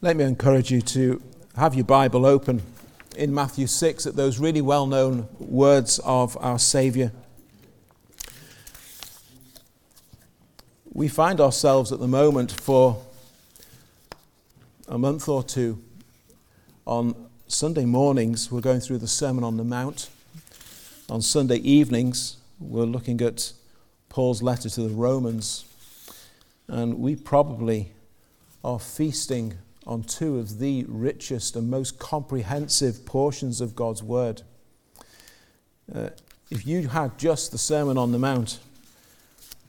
Let me encourage you to have your Bible open in Matthew 6 at those really well known words of our Saviour. We find ourselves at the moment for a month or two on Sunday mornings, we're going through the Sermon on the Mount. On Sunday evenings, we're looking at Paul's letter to the Romans. And we probably are feasting on two of the richest and most comprehensive portions of God's Word. Uh, if you had just the Sermon on the Mount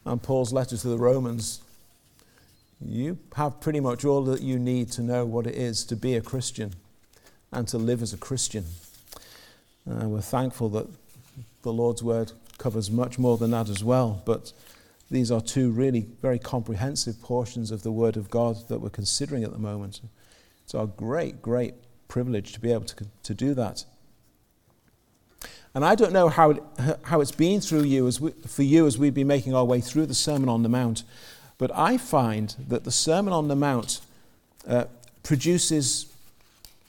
and Paul's letter to the Romans, you have pretty much all that you need to know what it is to be a Christian and to live as a Christian. Uh, we're thankful that the Lord's Word covers much more than that as well, but these are two really very comprehensive portions of the Word of God that we're considering at the moment. It's our great, great privilege to be able to, to do that. And I don't know how, it, how it's been through you as we, for you as we've been making our way through the Sermon on the Mount, but I find that the Sermon on the Mount uh, produces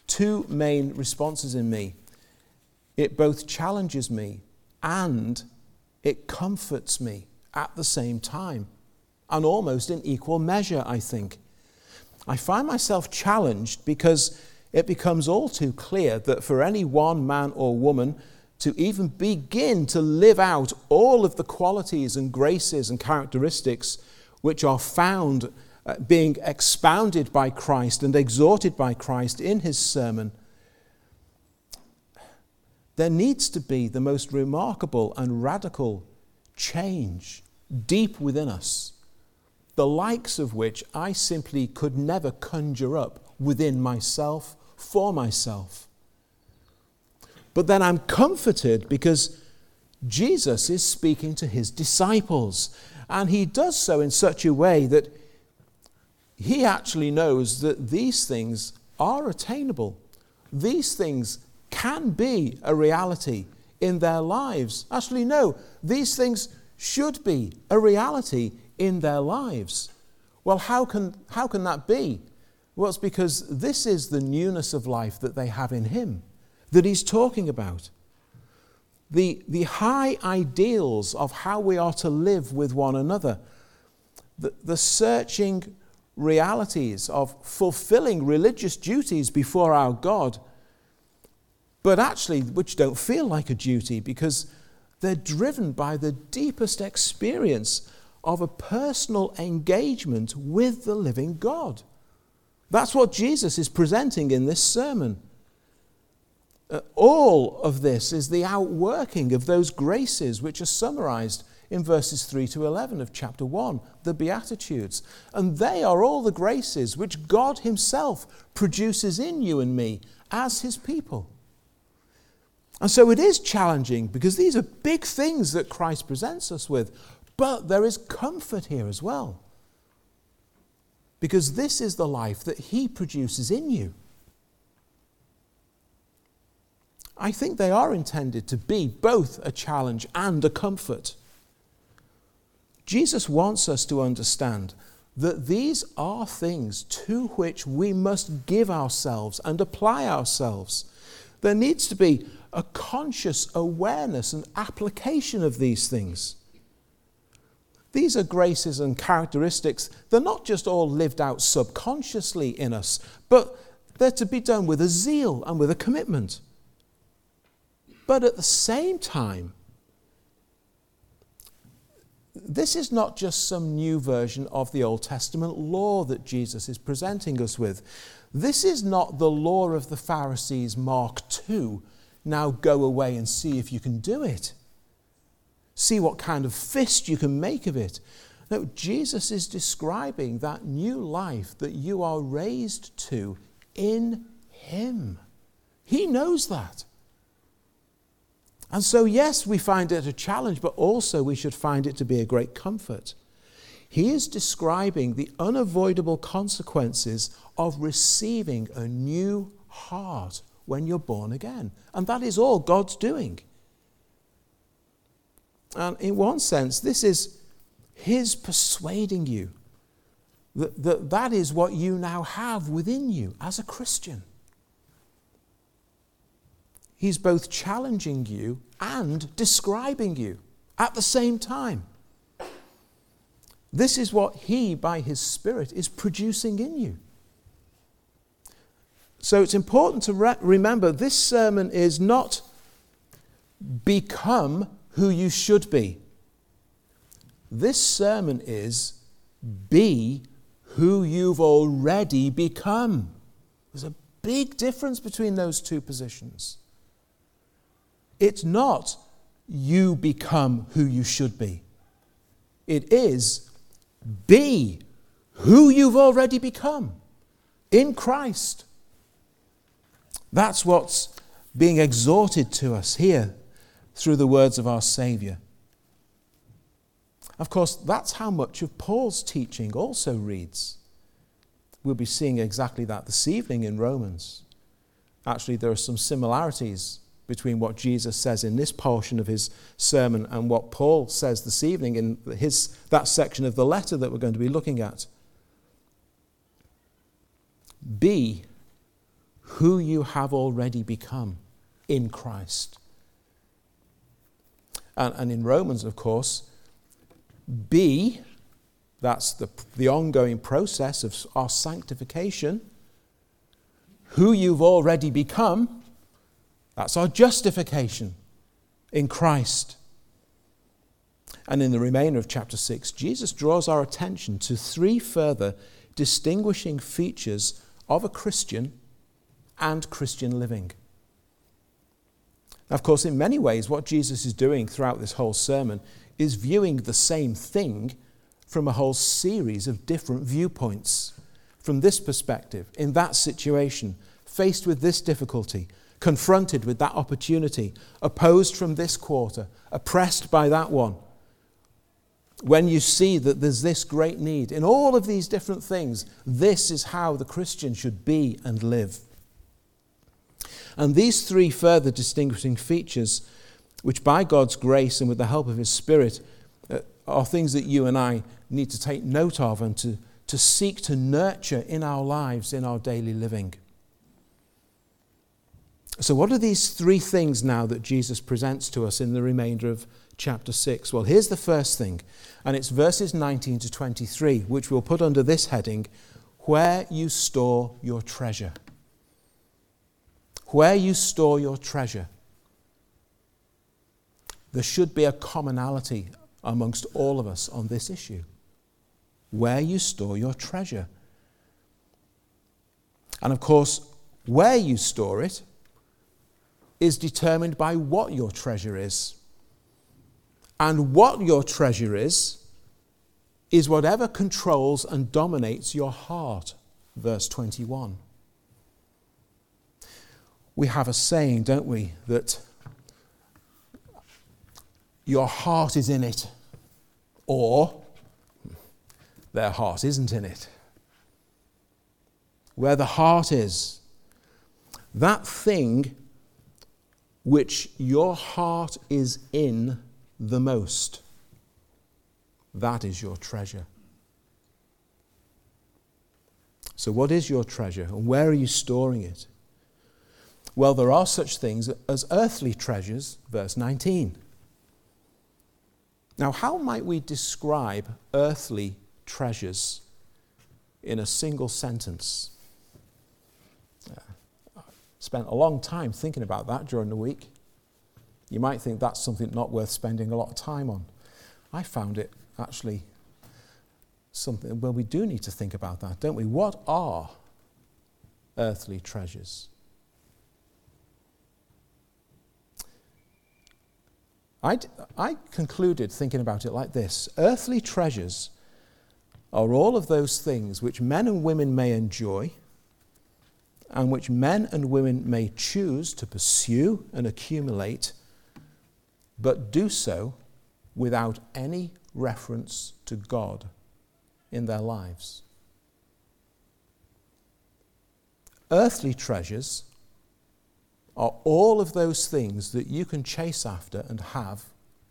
two main responses in me. It both challenges me and it comforts me at the same time, and almost in equal measure, I think. I find myself challenged because it becomes all too clear that for any one man or woman to even begin to live out all of the qualities and graces and characteristics which are found uh, being expounded by Christ and exhorted by Christ in his sermon, there needs to be the most remarkable and radical change deep within us, the likes of which I simply could never conjure up within myself for myself. But then I'm comforted because Jesus is speaking to his disciples, and he does so in such a way that he actually knows that these things are attainable. These things can be a reality in their lives. Actually, no, these things should be a reality in their lives. Well, how can, how can that be? Well, it's because this is the newness of life that they have in Him that He's talking about. The, the high ideals of how we are to live with one another, the, the searching realities of fulfilling religious duties before our God but actually which don't feel like a duty because they're driven by the deepest experience of a personal engagement with the living God. That's what Jesus is presenting in this sermon. Uh, all of this is the outworking of those graces which are summarized in verses 3 to 11 of chapter 1, the Beatitudes. And they are all the graces which God Himself produces in you and me as His people. And so it is challenging because these are big things that Christ presents us with. But there is comfort here as well. Because this is the life that He produces in you. I think they are intended to be both a challenge and a comfort. Jesus wants us to understand that these are things to which we must give ourselves and apply ourselves. There needs to be a conscious awareness and application of these things. These are graces and characteristics. They're not just all lived out subconsciously in us, but they're to be done with a zeal and with a commitment. But at the same time, this is not just some new version of the Old Testament law that Jesus is presenting us with. This is not the law of the Pharisees, Mark 2, now go away and see if you can do it. See what kind of fist you can make of it. No, Jesus is describing that new life that you are raised to in Him. He knows that. And so, yes, we find it a challenge, but also we should find it to be a great comfort. He is describing the unavoidable consequences of receiving a new heart when you're born again. And that is all God's doing. And in one sense, this is His persuading you that, that that is what you now have within you as a Christian. He's both challenging you and describing you at the same time. This is what He, by His Spirit, is producing in you. So it's important to re- remember this sermon is not become who you should be. This sermon is be who you've already become. There's a big difference between those two positions. It's not you become who you should be, it is be who you've already become in Christ. That's what's being exhorted to us here through the words of our Saviour. Of course, that's how much of Paul's teaching also reads. We'll be seeing exactly that this evening in Romans. Actually, there are some similarities between what Jesus says in this portion of his sermon and what Paul says this evening in his, that section of the letter that we're going to be looking at. Be who you have already become in Christ. And, and in Romans, of course, be, that's the, the ongoing process of our sanctification. Who you've already become, that's our justification in Christ. And in the remainder of chapter 6, Jesus draws our attention to three further distinguishing features of a Christian and Christian living. Now, of course, in many ways, what Jesus is doing throughout this whole sermon is viewing the same thing from a whole series of different viewpoints. From this perspective, in that situation, faced with this difficulty, confronted with that opportunity, opposed from this quarter, oppressed by that one. When you see that there's this great need, in all of these different things, this is how the Christian should be and live. And these three further distinguishing features, which by God's grace and with the help of His Spirit, uh, are things that you and I need to take note of and to, to seek to nurture in our lives, in our daily living. So, what are these three things now that Jesus presents to us in the remainder of chapter 6? Well, here's the first thing, and it's verses 19 to 23, which we'll put under this heading Where you store your treasure where you store your treasure. There should be a commonality amongst all of us on this issue. Where you store your treasure. And of course, where you store it is determined by what your treasure is. And what your treasure is, is whatever controls and dominates your heart. Verse 21 we have a saying, don't we, that your heart is in it, or their heart isn't in it. Where the heart is, that thing which your heart is in the most, that is your treasure. So, what is your treasure and where are you storing it? Well, there are such things as earthly treasures, verse 19. Now, how might we describe earthly treasures in a single sentence? I spent a long time thinking about that during the week. You might think that's something not worth spending a lot of time on. I found it actually something, well, we do need to think about that, don't we? What are earthly treasures? I, I concluded thinking about it like this Earthly treasures are all of those things which men and women may enjoy and which men and women may choose to pursue and accumulate, but do so without any reference to God in their lives. Earthly treasures are all of those things that you can chase after and have,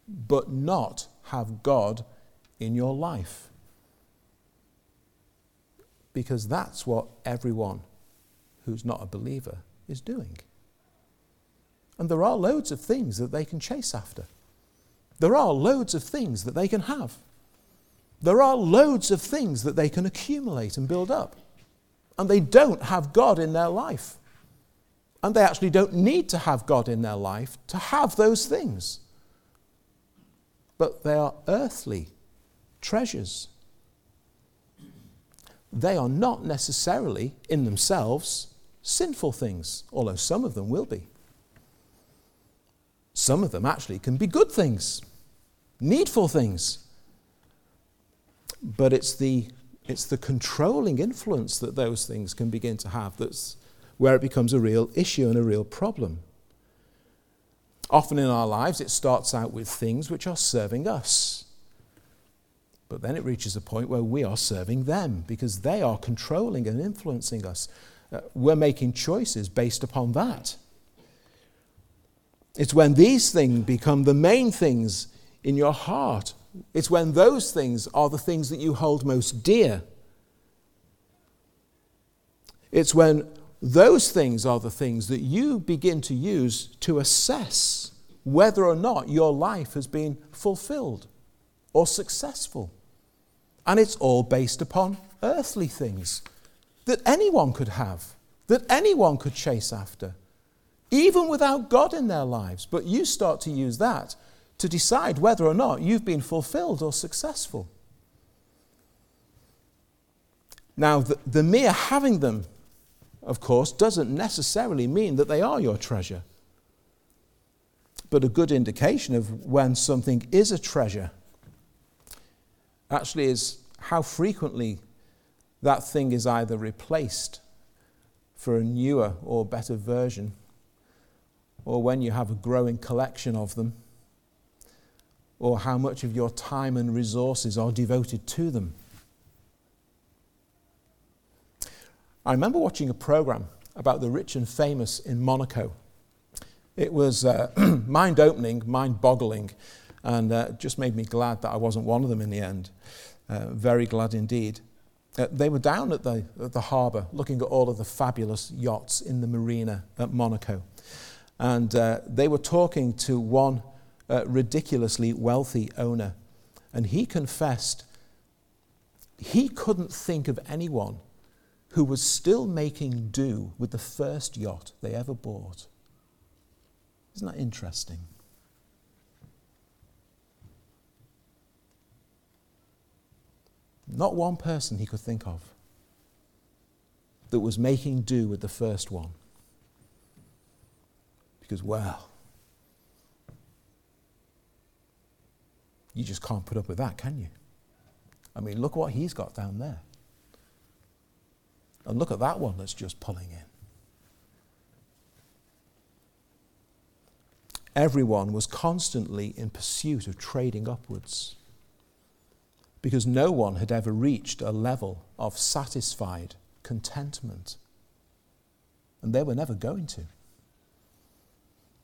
but not have God in your life. because that's what everyone who's not a believer is doing. And there are loads of things that they can chase after. There are loads of things that they can have. There are loads of things that they can accumulate and build up. And they don't have God in their life. And they actually don't need to have God in their life to have those things. But they are earthly treasures. They are not necessarily, in themselves, sinful things, although some of them will be. Some of them actually can be good things, needful things. But it's the, it's the controlling influence that those things can begin to have that's where it becomes a real issue and a real problem. Often in our lives, it starts out with things which are serving us. But then it reaches a point where we are serving them because they are controlling and influencing us. Uh, we're making choices based upon that. It's when these things become the main things in your heart. It's when those things are the things that you hold most dear. It's when those things are the things that you begin to use to assess whether or not your life has been fulfilled or successful. And it's all based upon earthly things that anyone could have, that anyone could chase after, even without God in their lives. But you start to use that to decide whether or not you've been fulfilled or successful. Now, the, the mere having them of course, doesn't necessarily mean that they are your treasure. But a good indication of when something is a treasure actually is how frequently that thing is either replaced for a newer or better version, or when you have a growing collection of them, or how much of your time and resources are devoted to them. I remember watching a program about the rich and famous in Monaco. It was uh, mind opening, mind boggling, and uh, just made me glad that I wasn't one of them in the end. Uh, very glad indeed. Uh, they were down at the, at the harbour looking at all of the fabulous yachts in the marina at Monaco. And uh, they were talking to one uh, ridiculously wealthy owner. And he confessed he couldn't think of anyone who was still making do with the first yacht they ever bought. Isn't that interesting? Not one person he could think of that was making do with the first one. Because, well, you just can't put up with that, can you? I mean, look what he's got down there. And look at that one that's just pulling in. Everyone was constantly in pursuit of trading upwards because no one had ever reached a level of satisfied contentment. And they were never going to.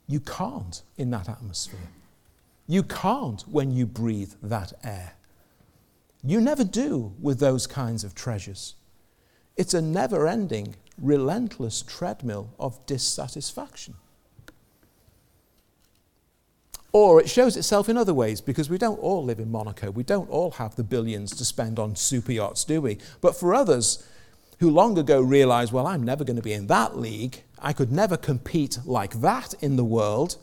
You can't in that atmosphere. You can't when you breathe that air. You never do with those kinds of treasures. It's a never ending, relentless treadmill of dissatisfaction. Or it shows itself in other ways because we don't all live in Monaco. We don't all have the billions to spend on super yachts, do we? But for others who long ago realized, well, I'm never going to be in that league, I could never compete like that in the world,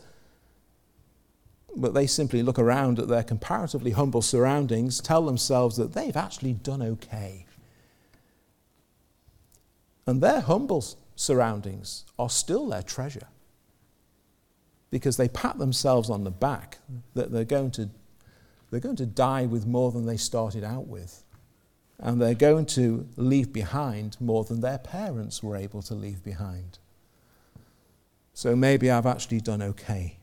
but they simply look around at their comparatively humble surroundings, tell themselves that they've actually done okay. And their humble surroundings are still their treasure because they pat themselves on the back that they're going to, they're going to die with more than they started out with. And they're going to leave behind more than their parents were able to leave behind. So maybe I've actually done okay.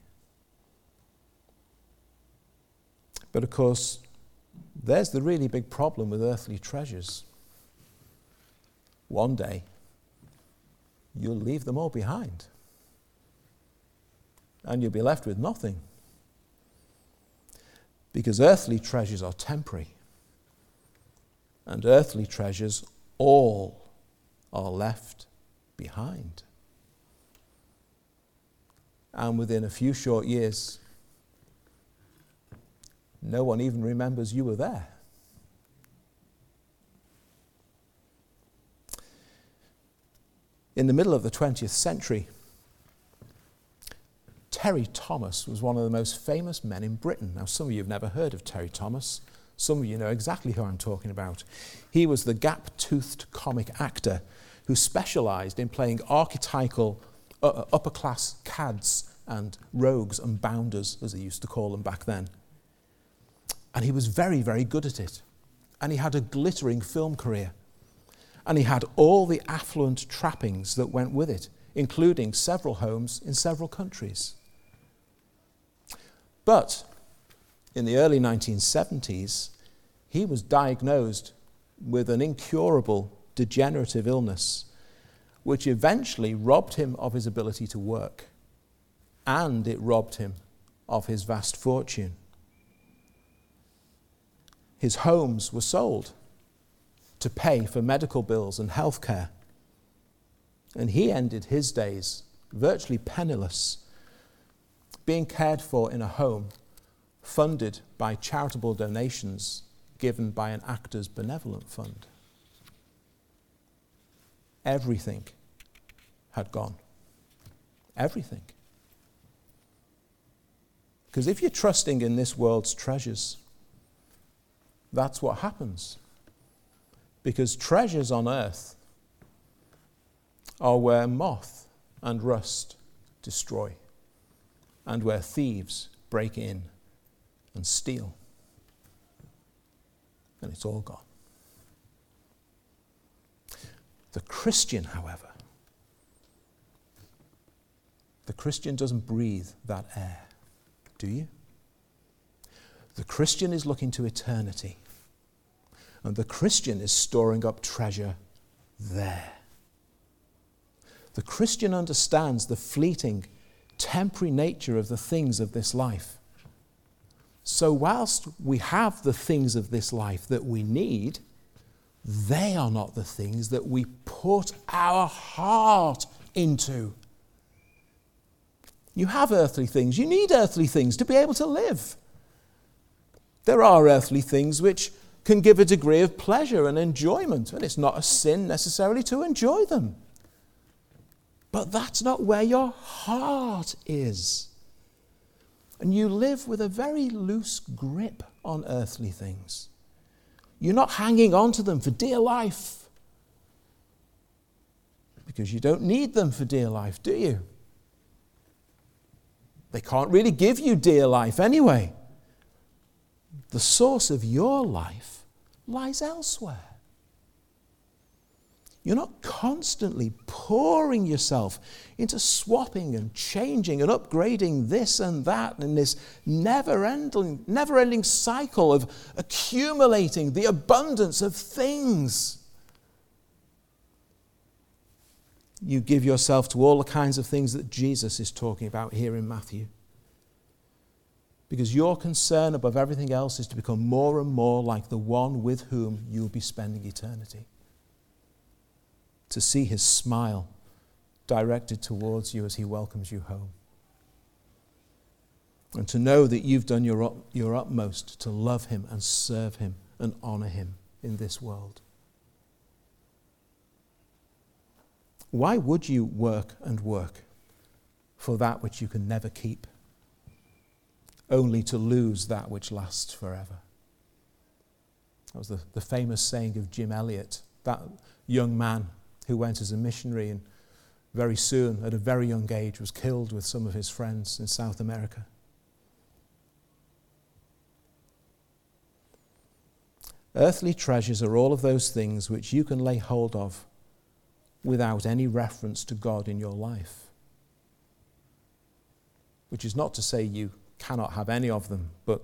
But of course, there's the really big problem with earthly treasures. One day, you'll leave them all behind. And you'll be left with nothing. Because earthly treasures are temporary. And earthly treasures all are left behind. And within a few short years, no one even remembers you were there. In the middle of the 20th century, Terry Thomas was one of the most famous men in Britain. Now, some of you have never heard of Terry Thomas. Some of you know exactly who I'm talking about. He was the gap toothed comic actor who specialised in playing archetypal uh, uh, upper class cads and rogues and bounders, as they used to call them back then. And he was very, very good at it. And he had a glittering film career. And he had all the affluent trappings that went with it, including several homes in several countries. But in the early 1970s, he was diagnosed with an incurable degenerative illness, which eventually robbed him of his ability to work, and it robbed him of his vast fortune. His homes were sold to pay for medical bills and health care. And he ended his days virtually penniless being cared for in a home funded by charitable donations given by an actor's benevolent fund. Everything had gone. Everything. Because if you're trusting in this world's treasures, that's what happens. Because treasures on earth are where moth and rust destroy and where thieves break in and steal. And it's all gone. The Christian, however, the Christian doesn't breathe that air, do you? The Christian is looking to eternity, and the Christian is storing up treasure there. The Christian understands the fleeting temporary nature of the things of this life. So, whilst we have the things of this life that we need, they are not the things that we put our heart into. You have earthly things, you need earthly things to be able to live. There are earthly things which can give a degree of pleasure and enjoyment, and it's not a sin necessarily to enjoy them. But that's not where your heart is. And you live with a very loose grip on earthly things. You're not hanging on to them for dear life. Because you don't need them for dear life, do you? They can't really give you dear life anyway. The source of your life lies elsewhere. You're not constantly pouring yourself into swapping and changing and upgrading this and that in this never ending, never ending cycle of accumulating the abundance of things. You give yourself to all the kinds of things that Jesus is talking about here in Matthew. Because your concern above everything else is to become more and more like the one with whom you'll be spending eternity to see his smile directed towards you as he welcomes you home. And to know that you've done your, your utmost to love him and serve him and honor him in this world. Why would you work and work for that which you can never keep, only to lose that which lasts forever? That was the, the famous saying of Jim Elliot, that young man who went as a missionary and very soon, at a very young age, was killed with some of his friends in South America. Earthly treasures are all of those things which you can lay hold of without any reference to God in your life. Which is not to say you cannot have any of them, but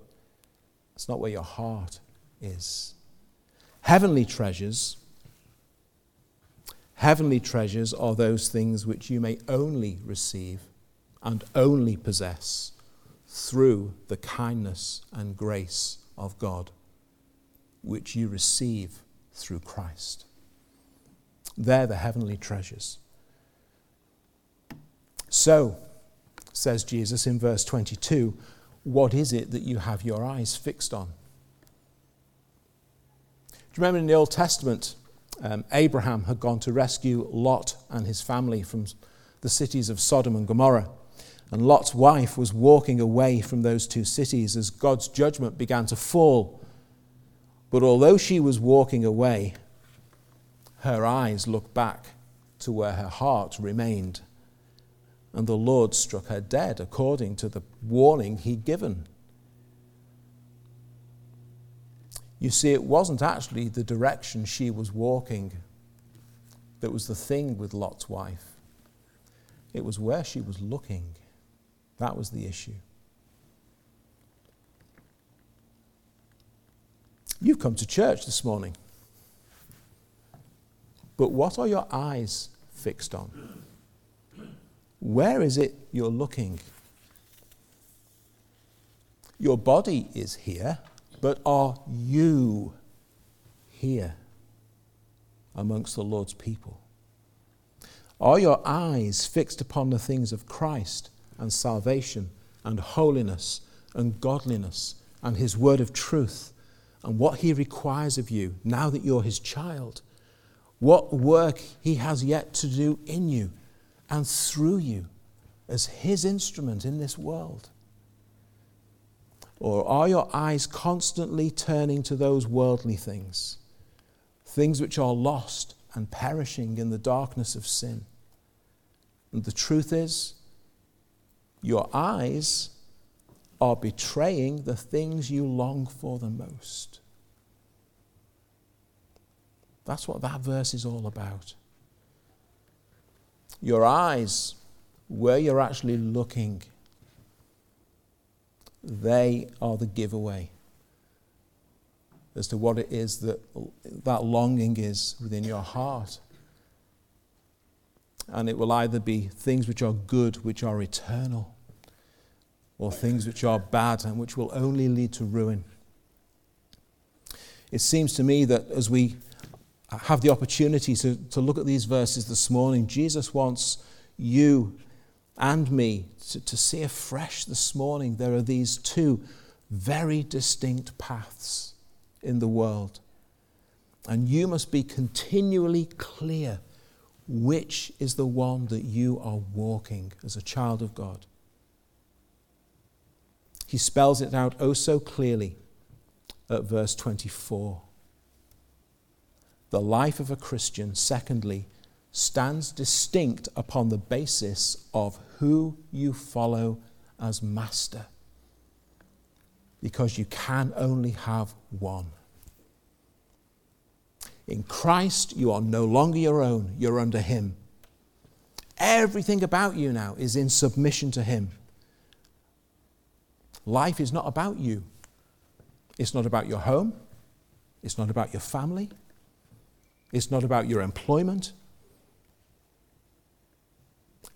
it's not where your heart is. Heavenly treasures Heavenly treasures are those things which you may only receive and only possess through the kindness and grace of God, which you receive through Christ. They're the heavenly treasures. So, says Jesus in verse 22, what is it that you have your eyes fixed on? Do you remember in the Old Testament, um, Abraham had gone to rescue Lot and his family from the cities of Sodom and Gomorrah. And Lot's wife was walking away from those two cities as God's judgment began to fall. But although she was walking away, her eyes looked back to where her heart remained. And the Lord struck her dead according to the warning he'd given. You see, it wasn't actually the direction she was walking that was the thing with Lot's wife, it was where she was looking. That was the issue. You've come to church this morning. But what are your eyes fixed on? Where is it you're looking? Your body is here, but are you here amongst the Lord's people? Are your eyes fixed upon the things of Christ and salvation and holiness and godliness and His word of truth and what He requires of you now that you're His child? What work He has yet to do in you and through you as His instrument in this world? Or are your eyes constantly turning to those worldly things, things which are lost and perishing in the darkness of sin? And the truth is, your eyes are betraying the things you long for the most. That's what that verse is all about. Your eyes, where you're actually looking, they are the giveaway as to what it is that that longing is within your heart. And it will either be things which are good, which are eternal, or things which are bad and which will only lead to ruin. It seems to me that as we have the opportunity to, to look at these verses this morning, Jesus wants you and me to, to see afresh this morning there are these two very distinct paths in the world. And you must be continually clear which is the one that you are walking as a child of God. He spells it out oh so clearly at verse 24. The life of a Christian, secondly, stands distinct upon the basis of who you follow as master. Because you can only have one. In Christ, you are no longer your own, you're under Him. Everything about you now is in submission to Him. Life is not about you, it's not about your home, it's not about your family, it's not about your employment.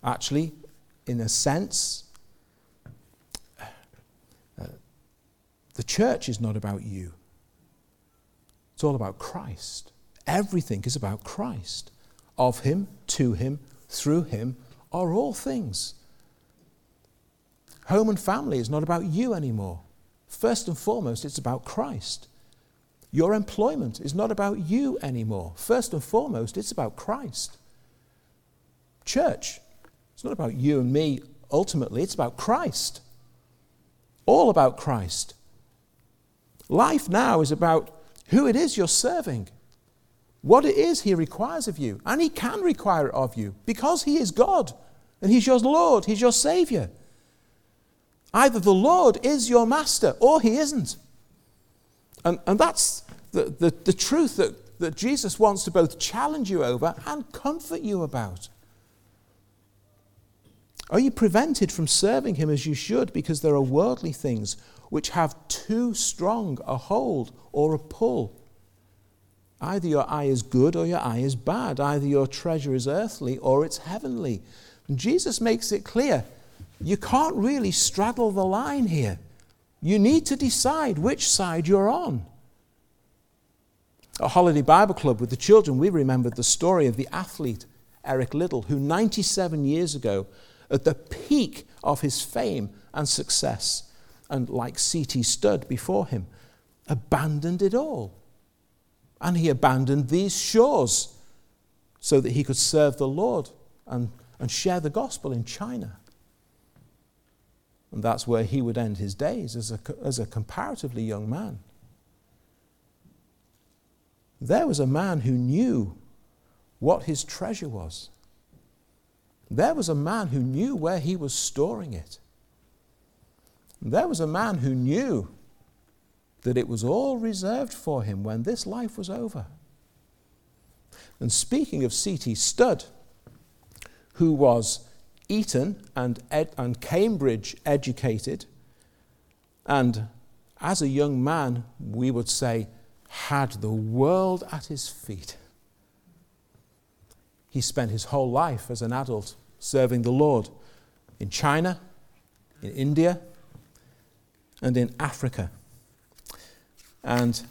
Actually, in a sense, uh, the church is not about you. It's all about Christ. Everything is about Christ. Of Him, to Him, through Him are all things. Home and family is not about you anymore. First and foremost, it's about Christ. Your employment is not about you anymore. First and foremost, it's about Christ. Church, it's not about you and me ultimately, it's about Christ. All about Christ. Life now is about who it is you're serving, what it is He requires of you, and He can require it of you because He is God and He's your Lord, He's your Savior. Either the Lord is your master or He isn't. And, and that's the, the, the truth that, that Jesus wants to both challenge you over and comfort you about. Are you prevented from serving Him as you should because there are worldly things which have too strong a hold or a pull? Either your eye is good or your eye is bad. Either your treasure is earthly or it's heavenly. And Jesus makes it clear you can't really straddle the line here. You need to decide which side you're on. At Holiday Bible Club with the children, we remembered the story of the athlete Eric Liddell, who 97 years ago, at the peak of his fame and success, and like C.T. Studd before him, abandoned it all. And he abandoned these shores so that he could serve the Lord and, and share the gospel in China. And that's where he would end his days as a, as a comparatively young man. There was a man who knew what his treasure was. There was a man who knew where he was storing it. There was a man who knew that it was all reserved for him when this life was over. And speaking of C.T. Studd, who was Eton and, Ed, and Cambridge educated, and as a young man, we would say, had the world at his feet. He spent his whole life as an adult serving the Lord in China, in India, and in Africa. And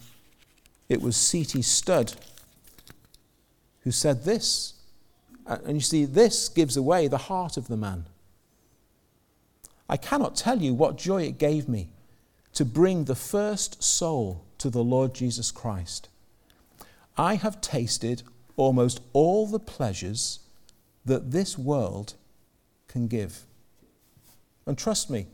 it was C.T. Studd who said this. And you see, this gives away the heart of the man. I cannot tell you what joy it gave me to bring the first soul to the Lord Jesus Christ. I have tasted almost all the pleasures that this world can give. And trust me,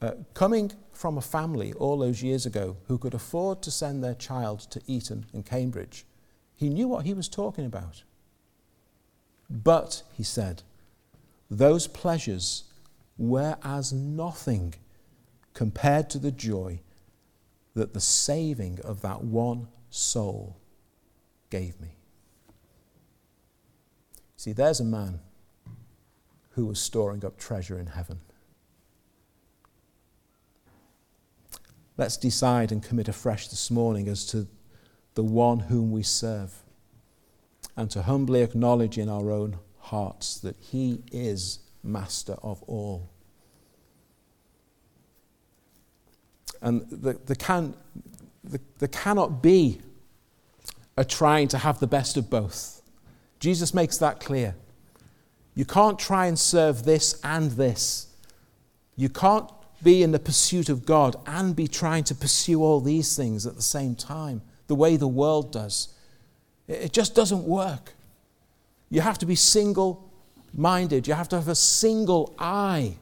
uh, coming from a family all those years ago who could afford to send their child to Eton and Cambridge, he knew what he was talking about. But, he said, those pleasures were as nothing compared to the joy that the saving of that one soul gave me. See, there's a man who was storing up treasure in heaven. Let's decide and commit afresh this morning as to the one whom we serve and to humbly acknowledge in our own hearts that he is master of all. And there, the can, the, there cannot be a trying to have the best of both. Jesus makes that clear. You can't try and serve this and this. You can't be in the pursuit of God and be trying to pursue all these things at the same time, the way the world does. It just doesn't work. You have to be single minded, you have to have a single eye.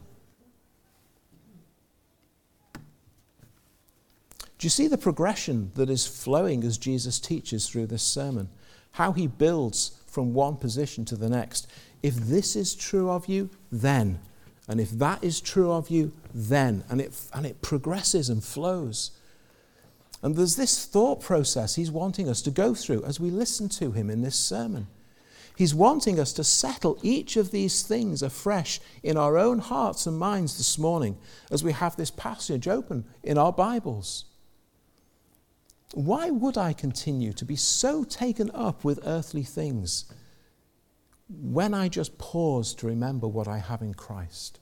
Do you see the progression that is flowing as Jesus teaches through this sermon? How he builds from one position to the next. If this is true of you, then. And if that is true of you, then. And it, and it progresses and flows. And there's this thought process he's wanting us to go through as we listen to him in this sermon. He's wanting us to settle each of these things afresh in our own hearts and minds this morning as we have this passage open in our Bibles. Why would I continue to be so taken up with earthly things when I just pause to remember what I have in Christ?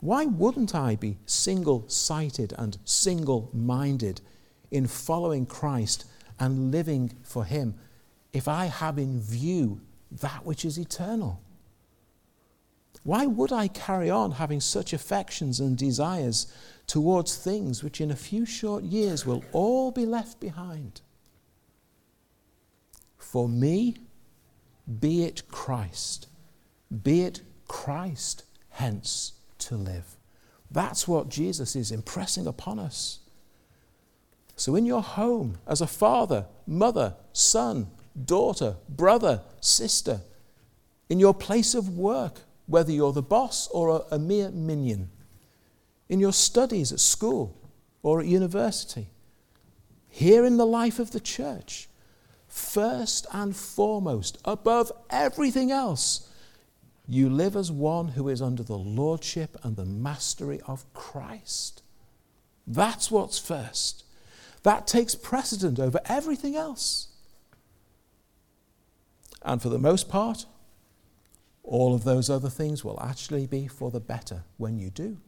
Why wouldn't I be single sighted and single minded in following Christ and living for Him if I have in view that which is eternal? Why would I carry on having such affections and desires towards things which in a few short years will all be left behind? For me, be it Christ, be it Christ hence to live. That's what Jesus is impressing upon us. So, in your home, as a father, mother, son, daughter, brother, sister, in your place of work, whether you're the boss or a, mere minion, in your studies at school or at university, here in the life of the church, first and foremost, above everything else, you live as one who is under the lordship and the mastery of Christ. That's what's first. That takes precedent over everything else. And for the most part, all of those other things will actually be for the better when you do.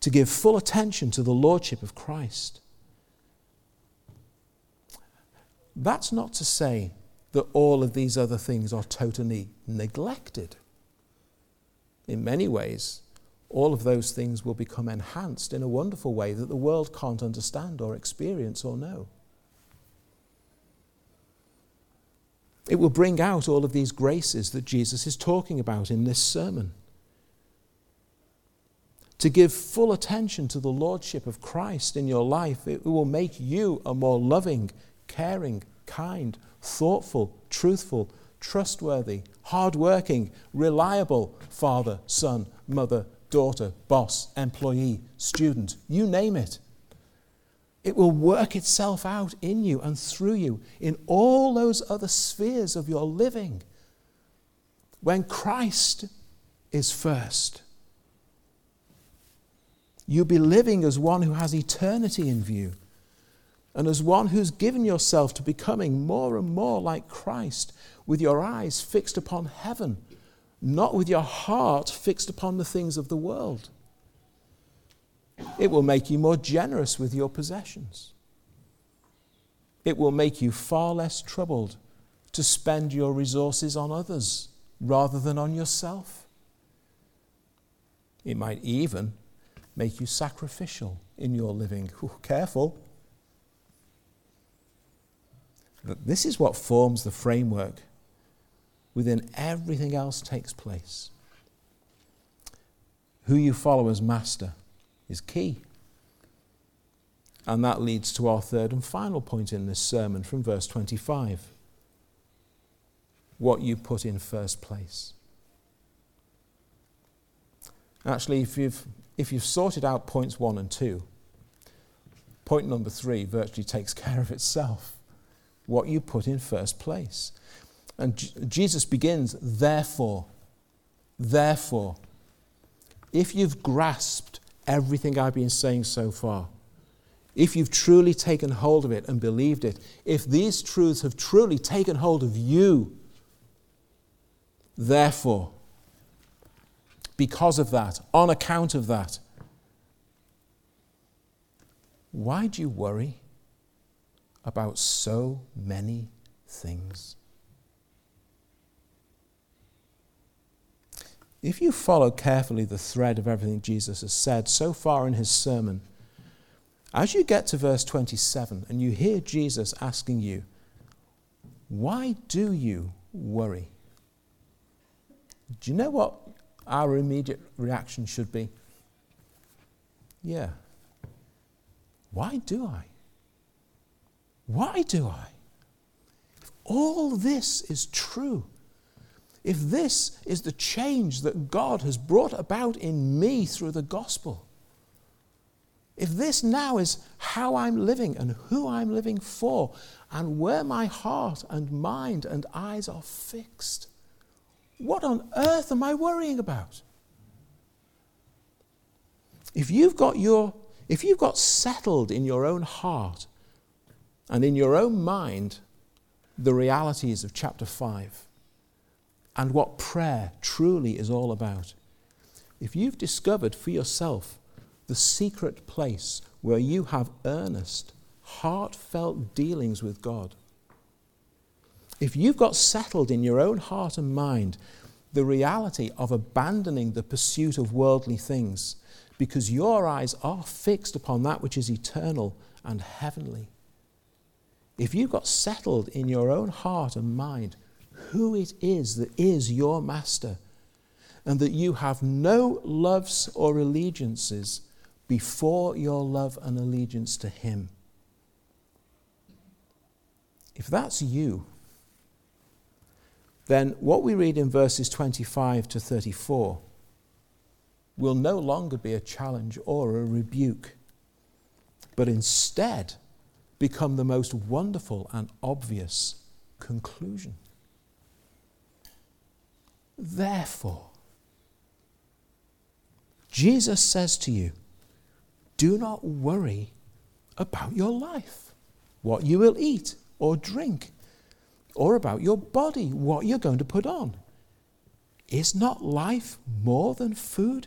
To give full attention to the Lordship of Christ. That's not to say that all of these other things are totally neglected. In many ways, all of those things will become enhanced in a wonderful way that the world can't understand or experience or know. It will bring out all of these graces that Jesus is talking about in this sermon. To give full attention to the Lordship of Christ in your life, it will make you a more loving, caring, kind, thoughtful, truthful, trustworthy, hardworking, reliable father, son, mother, daughter, boss, employee, student, you name it. It will work itself out in you and through you in all those other spheres of your living. When Christ is first, you'll be living as one who has eternity in view and as one who's given yourself to becoming more and more like Christ with your eyes fixed upon heaven not with your heart fixed upon the things of the world. It will make you more generous with your possessions. It will make you far less troubled to spend your resources on others rather than on yourself. It might even make you sacrificial in your living. Ooh, careful. This is what forms the framework within everything else takes place. Who you follow as master is key. And that leads to our third and final point in this sermon from verse 25 what you put in first place. Actually, if you've, if you've sorted out points one and two, point number three virtually takes care of itself. What you put in first place. And J- Jesus begins, therefore, therefore, if you've grasped everything I've been saying so far, if you've truly taken hold of it and believed it, if these truths have truly taken hold of you, therefore, because of that, on account of that, why do you worry about so many things? If you follow carefully the thread of everything Jesus has said so far in his sermon, as you get to verse 27 and you hear Jesus asking you, Why do you worry? Do you know what our immediate reaction should be? Yeah. Why do I? Why do I? If all this is true, if this is the change that God has brought about in me through the gospel, if this now is how I'm living and who I'm living for, and where my heart and mind and eyes are fixed, what on earth am I worrying about? If you've got your if you've got settled in your own heart and in your own mind the realities of chapter 5, and what prayer truly is all about. If you've discovered for yourself the secret place where you have earnest, heartfelt dealings with God, if you've got settled in your own heart and mind the reality of abandoning the pursuit of worldly things because your eyes are fixed upon that which is eternal and heavenly, if you've got settled in your own heart and mind who it is that is your master, and that you have no loves or allegiances before your love and allegiance to him. If that's you, then what we read in verses 25 to 34 will no longer be a challenge or a rebuke, but instead become the most wonderful and obvious conclusion. Therefore, Jesus says to you, do not worry about your life, what you will eat or drink, or about your body, what you're going to put on. Is not life more than food,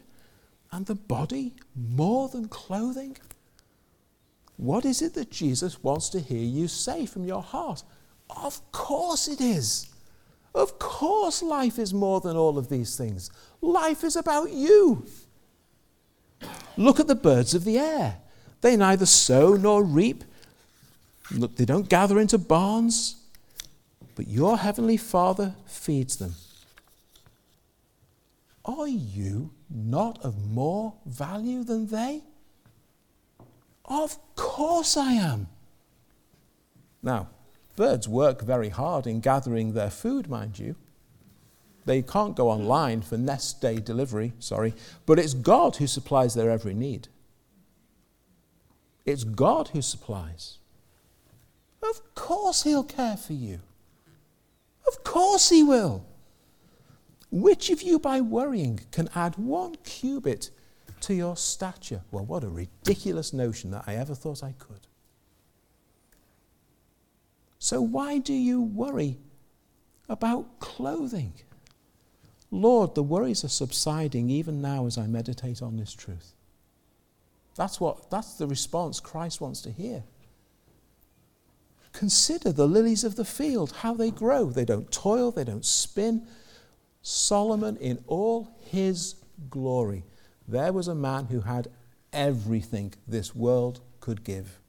and the body more than clothing? What is it that Jesus wants to hear you say from your heart? Of course it is. Of course, life is more than all of these things. Life is about you. Look at the birds of the air. They neither sow nor reap, Look, they don't gather into barns, but your heavenly Father feeds them. Are you not of more value than they? Of course I am. Now, birds work very hard in gathering their food, mind you. They can't go online for nest day delivery, sorry, but it's God who supplies their every need. It's God who supplies. Of course He'll care for you. Of course He will. Which of you, by worrying, can add one cubit to your stature? Well, what a ridiculous notion that I ever thought I could. So, why do you worry about clothing? Lord, the worries are subsiding even now as I meditate on this truth. That's, what, that's the response Christ wants to hear. Consider the lilies of the field, how they grow. They don't toil, they don't spin. Solomon, in all his glory, there was a man who had everything this world could give.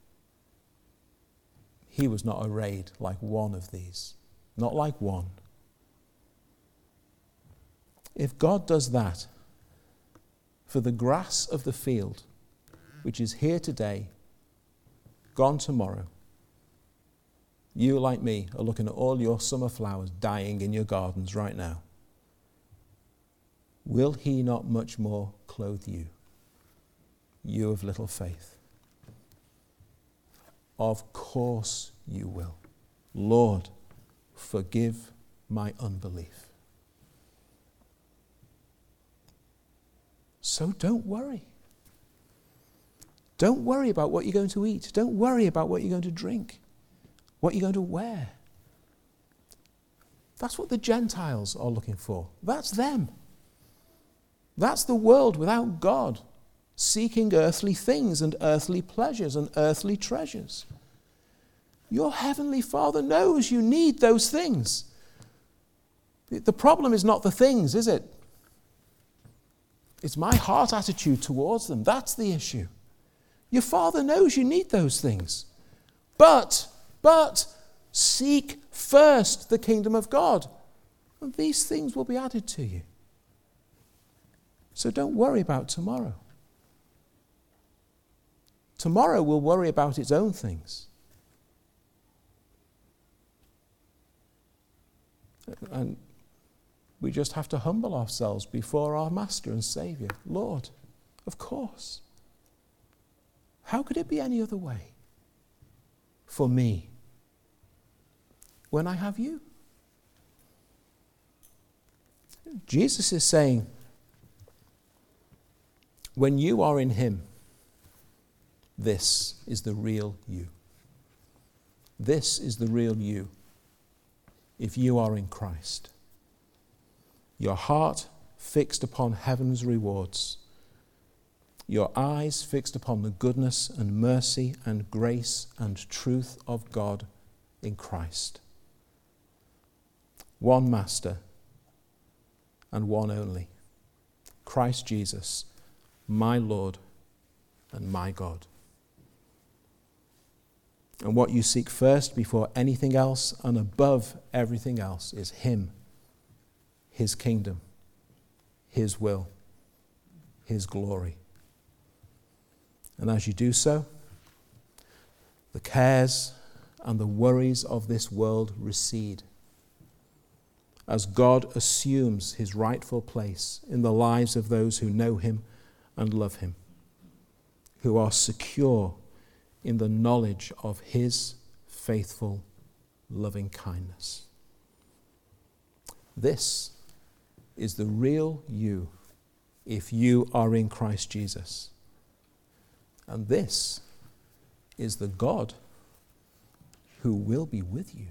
He was not arrayed like one of these, not like one. If God does that for the grass of the field, which is here today, gone tomorrow, you, like me, are looking at all your summer flowers dying in your gardens right now. Will He not much more clothe you, you of little faith? Of course you will. Lord, forgive my unbelief. So don't worry. Don't worry about what you're going to eat. Don't worry about what you're going to drink. What you're you going to wear? That's what the Gentiles are looking for. That's them. That's the world without God, seeking earthly things and earthly pleasures and earthly treasures. Your heavenly Father knows you need those things. The problem is not the things, is it? It's my heart attitude towards them. That's the issue. Your Father knows you need those things. But but seek first the kingdom of God, and these things will be added to you. So don't worry about tomorrow. Tomorrow will worry about its own things. And we just have to humble ourselves before our Master and Saviour. Lord, of course. How could it be any other way for me? when I have you. Jesus is saying, when you are in Him, this is the real you. This is the real you if you are in Christ. Your heart fixed upon heaven's rewards, your eyes fixed upon the goodness and mercy and grace and truth of God in Christ one Master, and one only Christ Jesus, my Lord and my God. And what you seek first before anything else and above everything else is Him, His kingdom, His will, His glory. And as you do so, the cares and the worries of this world recede as God assumes his rightful place in the lives of those who know him and love him, who are secure in the knowledge of his faithful, loving kindness. This is the real you if you are in Christ Jesus. And this is the God who will be with you.